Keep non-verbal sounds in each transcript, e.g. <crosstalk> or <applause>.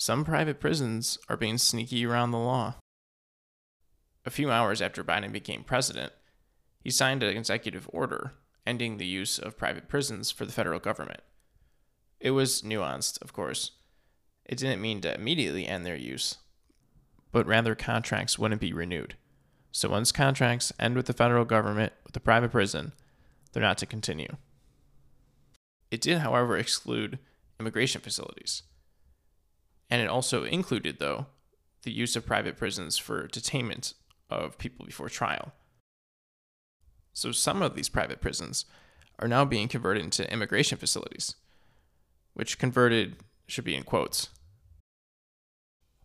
some private prisons are being sneaky around the law. A few hours after Biden became president, he signed an executive order ending the use of private prisons for the federal government. It was nuanced, of course. It didn't mean to immediately end their use, but rather contracts wouldn't be renewed. So once contracts end with the federal government with the private prison, they're not to continue. It did, however, exclude immigration facilities. And it also included, though, the use of private prisons for detainment of people before trial. So some of these private prisons are now being converted into immigration facilities, which converted should be in quotes.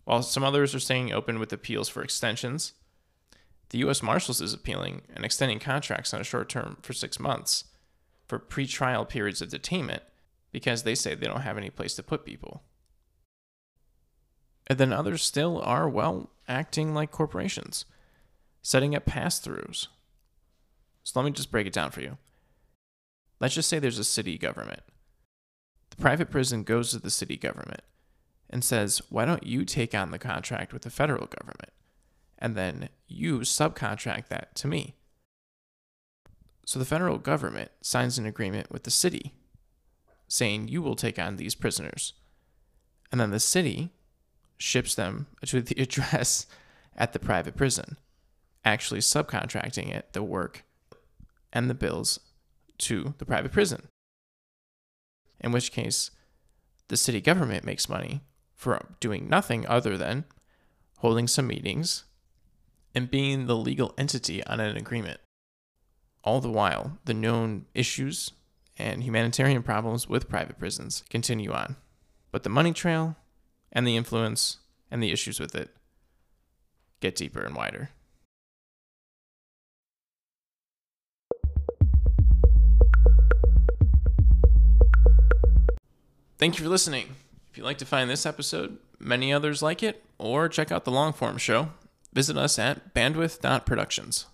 While some others are staying open with appeals for extensions, the U.S. Marshals is appealing and extending contracts on a short term for six months for pre-trial periods of detainment because they say they don't have any place to put people. And then others still are, well, acting like corporations, setting up pass throughs. So let me just break it down for you. Let's just say there's a city government. The private prison goes to the city government and says, why don't you take on the contract with the federal government? And then you subcontract that to me. So the federal government signs an agreement with the city saying you will take on these prisoners. And then the city ships them to the <laughs> address at the private prison, actually subcontracting it, the work and the bills to the private prison. In which case, the city government makes money for doing nothing other than holding some meetings and being the legal entity on an agreement. All the while, the known issues and humanitarian problems with private prisons continue on. But the money trail and the influence and the issues with it get deeper and wider. Thank you for listening. If you'd like to find this episode, many others like it, or check out the long form show, visit us at bandwidth.productions.